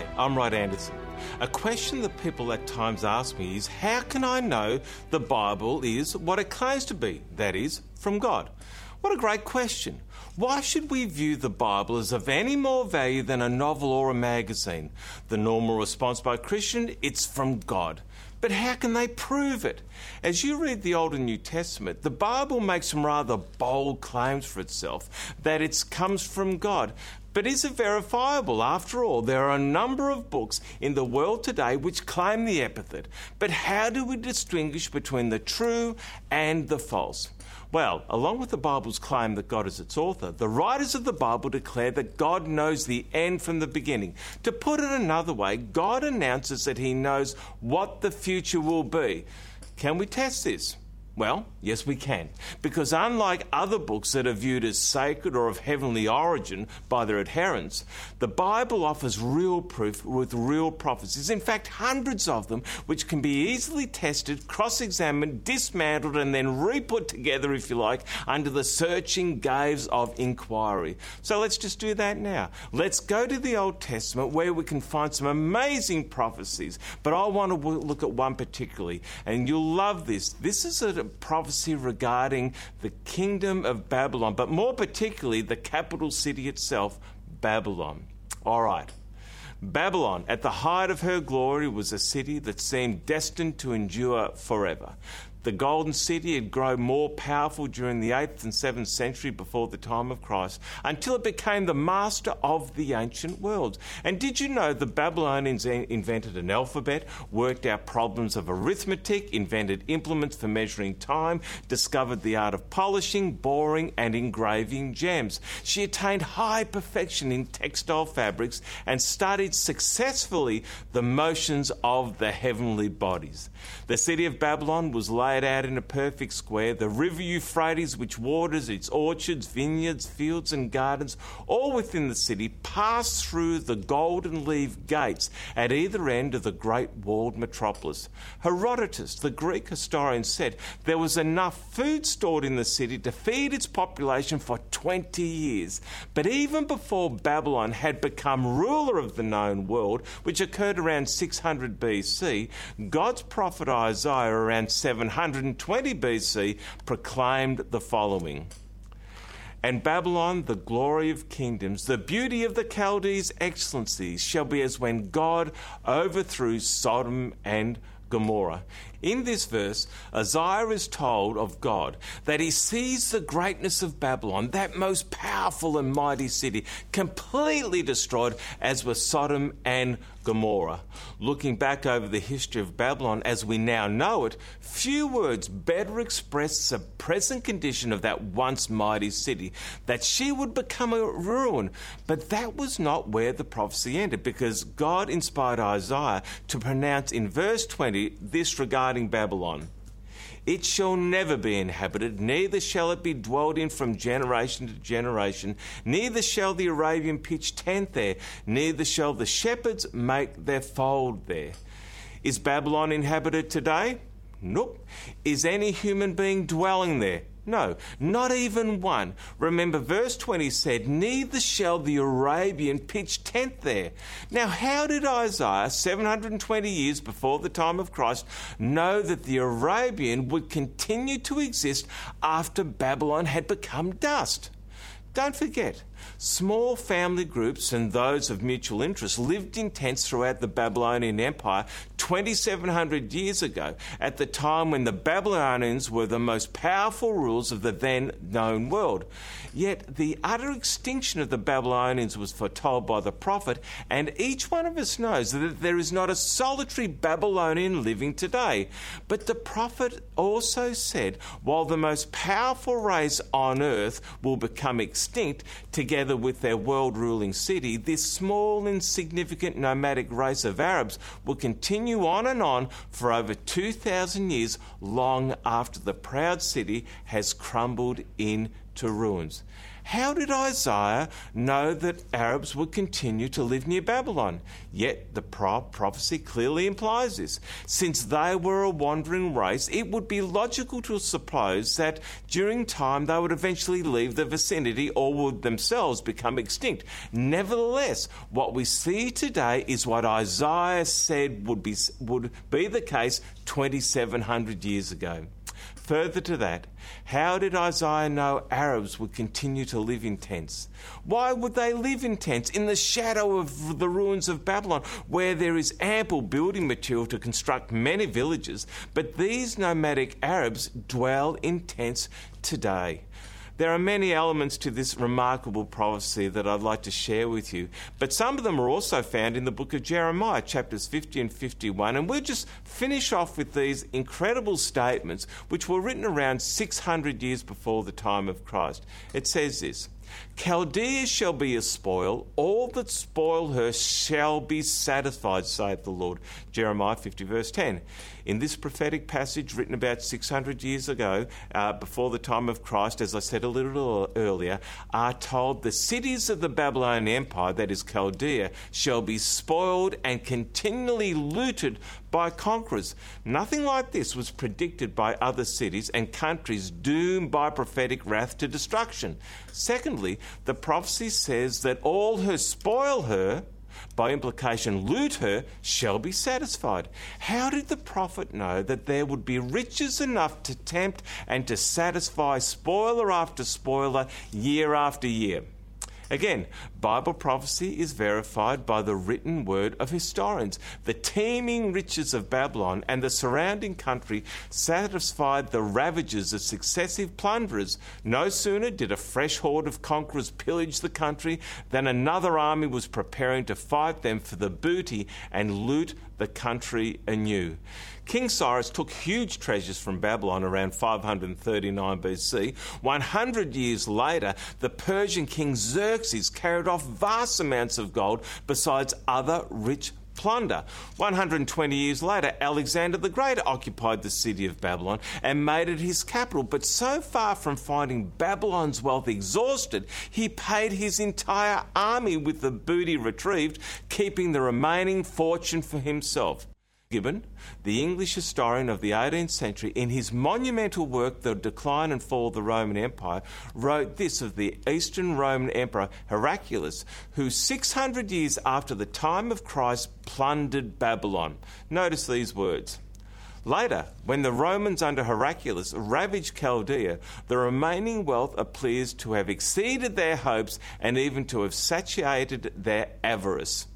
Hi, I'm Rod Anderson. A question that people at times ask me is how can I know the Bible is what it claims to be, that is, from God? What a great question. Why should we view the Bible as of any more value than a novel or a magazine? The normal response by a Christian, it's from God. But how can they prove it? As you read the Old and New Testament, the Bible makes some rather bold claims for itself that it comes from God. But is it verifiable? After all, there are a number of books in the world today which claim the epithet. But how do we distinguish between the true and the false? Well, along with the Bible's claim that God is its author, the writers of the Bible declare that God knows the end from the beginning. To put it another way, God announces that He knows what the future will be. Can we test this? Well, yes, we can. Because unlike other books that are viewed as sacred or of heavenly origin by their adherents, the Bible offers real proof with real prophecies. In fact, hundreds of them, which can be easily tested, cross examined, dismantled, and then re put together, if you like, under the searching gaze of inquiry. So let's just do that now. Let's go to the Old Testament where we can find some amazing prophecies. But I want to look at one particularly, and you'll love this. This is a prophecy regarding the kingdom of Babylon, but more particularly the capital city itself, Babylon. All right. Babylon, at the height of her glory, was a city that seemed destined to endure forever. The Golden City had grown more powerful during the 8th and 7th century before the time of Christ until it became the master of the ancient world. And did you know the Babylonians invented an alphabet, worked out problems of arithmetic, invented implements for measuring time, discovered the art of polishing, boring, and engraving gems? She attained high perfection in textile fabrics and studied successfully the motions of the heavenly bodies. The city of Babylon was laid laid out in a perfect square, the river Euphrates, which waters its orchards, vineyards, fields, and gardens, all within the city, passed through the golden leaved gates at either end of the great walled metropolis. Herodotus, the Greek historian, said there was enough food stored in the city to feed its population for 20 years. But even before Babylon had become ruler of the known world, which occurred around 600 BC, God's prophet Isaiah around 700 120 BC proclaimed the following. And Babylon, the glory of kingdoms, the beauty of the Chaldees' excellencies, shall be as when God overthrew Sodom and Gomorrah. In this verse, Isaiah is told of God that he sees the greatness of Babylon, that most powerful and mighty city, completely destroyed, as were Sodom and Gomorrah. Looking back over the history of Babylon as we now know it, few words better express the present condition of that once mighty city, that she would become a ruin. But that was not where the prophecy ended, because God inspired Isaiah to pronounce in verse 20 this regarding Babylon. It shall never be inhabited, neither shall it be dwelled in from generation to generation, neither shall the Arabian pitch tent there, neither shall the shepherds make their fold there. Is Babylon inhabited today? Nope. Is any human being dwelling there? No, not even one. Remember, verse 20 said, Neither shall the Arabian pitch tent there. Now, how did Isaiah, 720 years before the time of Christ, know that the Arabian would continue to exist after Babylon had become dust? Don't forget, small family groups and those of mutual interest lived in tents throughout the Babylonian Empire 2,700 years ago, at the time when the Babylonians were the most powerful rulers of the then known world. Yet the utter extinction of the Babylonians was foretold by the prophet, and each one of us knows that there is not a solitary Babylonian living today. But the prophet also said, while the most powerful race on earth will become extinct, together together with their world ruling city, this small, insignificant nomadic race of Arabs will continue on and on for over 2,000 years, long after the proud city has crumbled into ruins. How did Isaiah know that Arabs would continue to live near Babylon? Yet the prophecy clearly implies this. Since they were a wandering race, it would be logical to suppose that during time they would eventually leave the vicinity or would themselves become extinct. Nevertheless, what we see today is what Isaiah said would be, would be the case 2,700 years ago. Further to that, how did Isaiah know Arabs would continue to live in tents? Why would they live in tents in the shadow of the ruins of Babylon, where there is ample building material to construct many villages? But these nomadic Arabs dwell in tents today. There are many elements to this remarkable prophecy that I'd like to share with you, but some of them are also found in the book of Jeremiah, chapters 50 and 51. And we'll just finish off with these incredible statements, which were written around 600 years before the time of Christ. It says this. Chaldea shall be a spoil, all that spoil her shall be satisfied, saith the Lord. Jeremiah 50, verse 10. In this prophetic passage, written about 600 years ago, uh, before the time of Christ, as I said a little earlier, are told the cities of the Babylonian Empire, that is Chaldea, shall be spoiled and continually looted by conquerors. Nothing like this was predicted by other cities and countries doomed by prophetic wrath to destruction. Secondly, the prophecy says that all who spoil her, by implication, loot her, shall be satisfied. How did the prophet know that there would be riches enough to tempt and to satisfy spoiler after spoiler year after year? Again, Bible prophecy is verified by the written word of historians. The teeming riches of Babylon and the surrounding country satisfied the ravages of successive plunderers. No sooner did a fresh horde of conquerors pillage the country than another army was preparing to fight them for the booty and loot the country anew. King Cyrus took huge treasures from Babylon around 539 BC. 100 years later, the Persian king Xerxes carried off vast amounts of gold besides other rich plunder. 120 years later, Alexander the Great occupied the city of Babylon and made it his capital. But so far from finding Babylon's wealth exhausted, he paid his entire army with the booty retrieved, keeping the remaining fortune for himself. Gibbon, the English historian of the 18th century, in his monumental work, The Decline and Fall of the Roman Empire, wrote this of the Eastern Roman Emperor Heraclius, who 600 years after the time of Christ plundered Babylon. Notice these words. Later, when the Romans under Heraclius ravaged Chaldea, the remaining wealth appears to have exceeded their hopes and even to have satiated their avarice.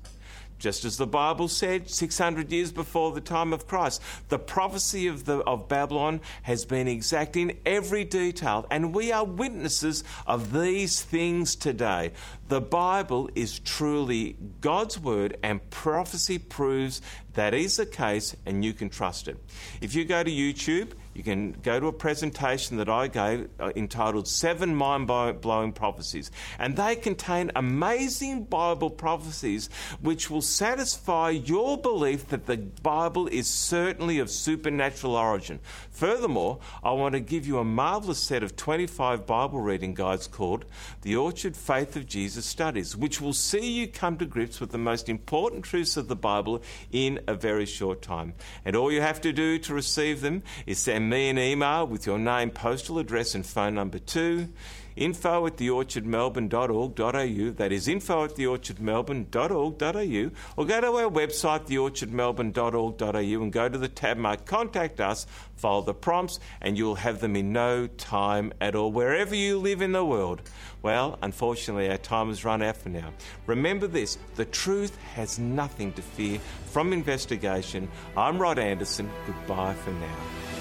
Just as the Bible said 600 years before the time of Christ, the prophecy of, the, of Babylon has been exact in every detail, and we are witnesses of these things today. The Bible is truly God's word, and prophecy proves that is the case, and you can trust it. If you go to YouTube, you can go to a presentation that I gave uh, entitled Seven Mind Blowing Prophecies. And they contain amazing Bible prophecies which will satisfy your belief that the Bible is certainly of supernatural origin. Furthermore, I want to give you a marvelous set of 25 Bible reading guides called The Orchard Faith of Jesus Studies, which will see you come to grips with the most important truths of the Bible in a very short time. And all you have to do to receive them is send me an email with your name, postal address, and phone number too info at theorchardmelbourne.org.au. That is info at theorchardmelbourne.org.au. Or go to our website, theorchardmelbourne.org.au, and go to the tab marked Contact Us, follow the prompts, and you'll have them in no time at all, wherever you live in the world. Well, unfortunately, our time has run out for now. Remember this the truth has nothing to fear from investigation. I'm Rod Anderson. Goodbye for now.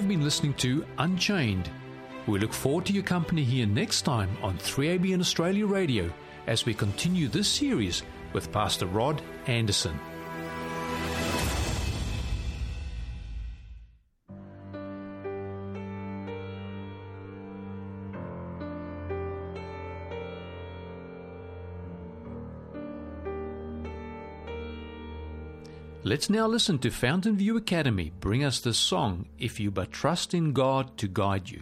Have been listening to Unchained. We look forward to your company here next time on 3ABN Australia Radio as we continue this series with Pastor Rod Anderson. Let's now listen to Fountainview Academy bring us the song If You But Trust in God to Guide You.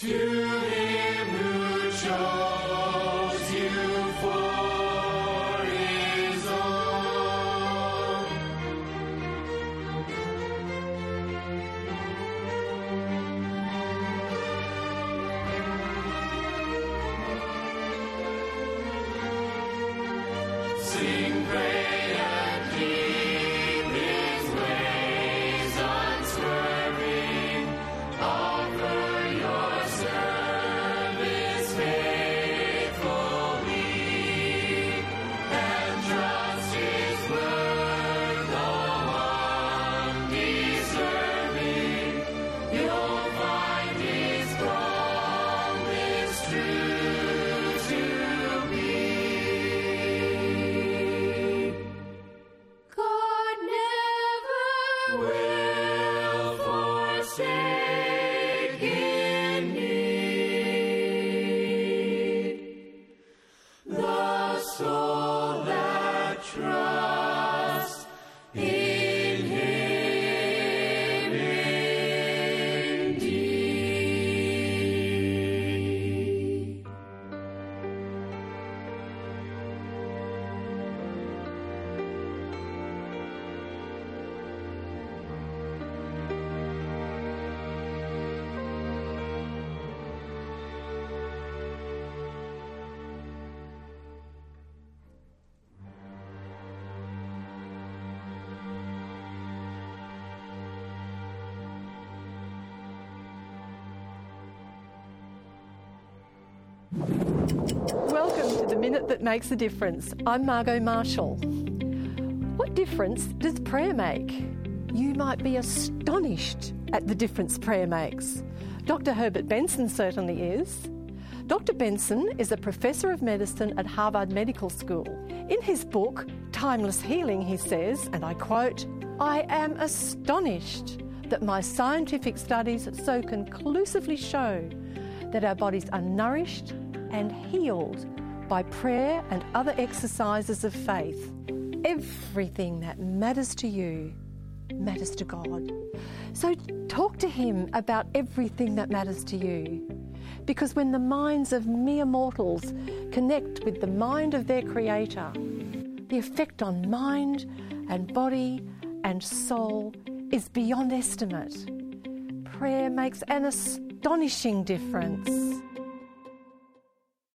To never Welcome to the Minute That Makes a Difference. I'm Margot Marshall. What difference does prayer make? You might be astonished at the difference prayer makes. Dr. Herbert Benson certainly is. Dr. Benson is a professor of medicine at Harvard Medical School. In his book, Timeless Healing, he says, and I quote, I am astonished that my scientific studies so conclusively show that our bodies are nourished and healed by prayer and other exercises of faith. Everything that matters to you matters to God. So talk to Him about everything that matters to you. Because when the minds of mere mortals connect with the mind of their Creator, the effect on mind and body and soul is beyond estimate. Prayer makes an astonishing difference.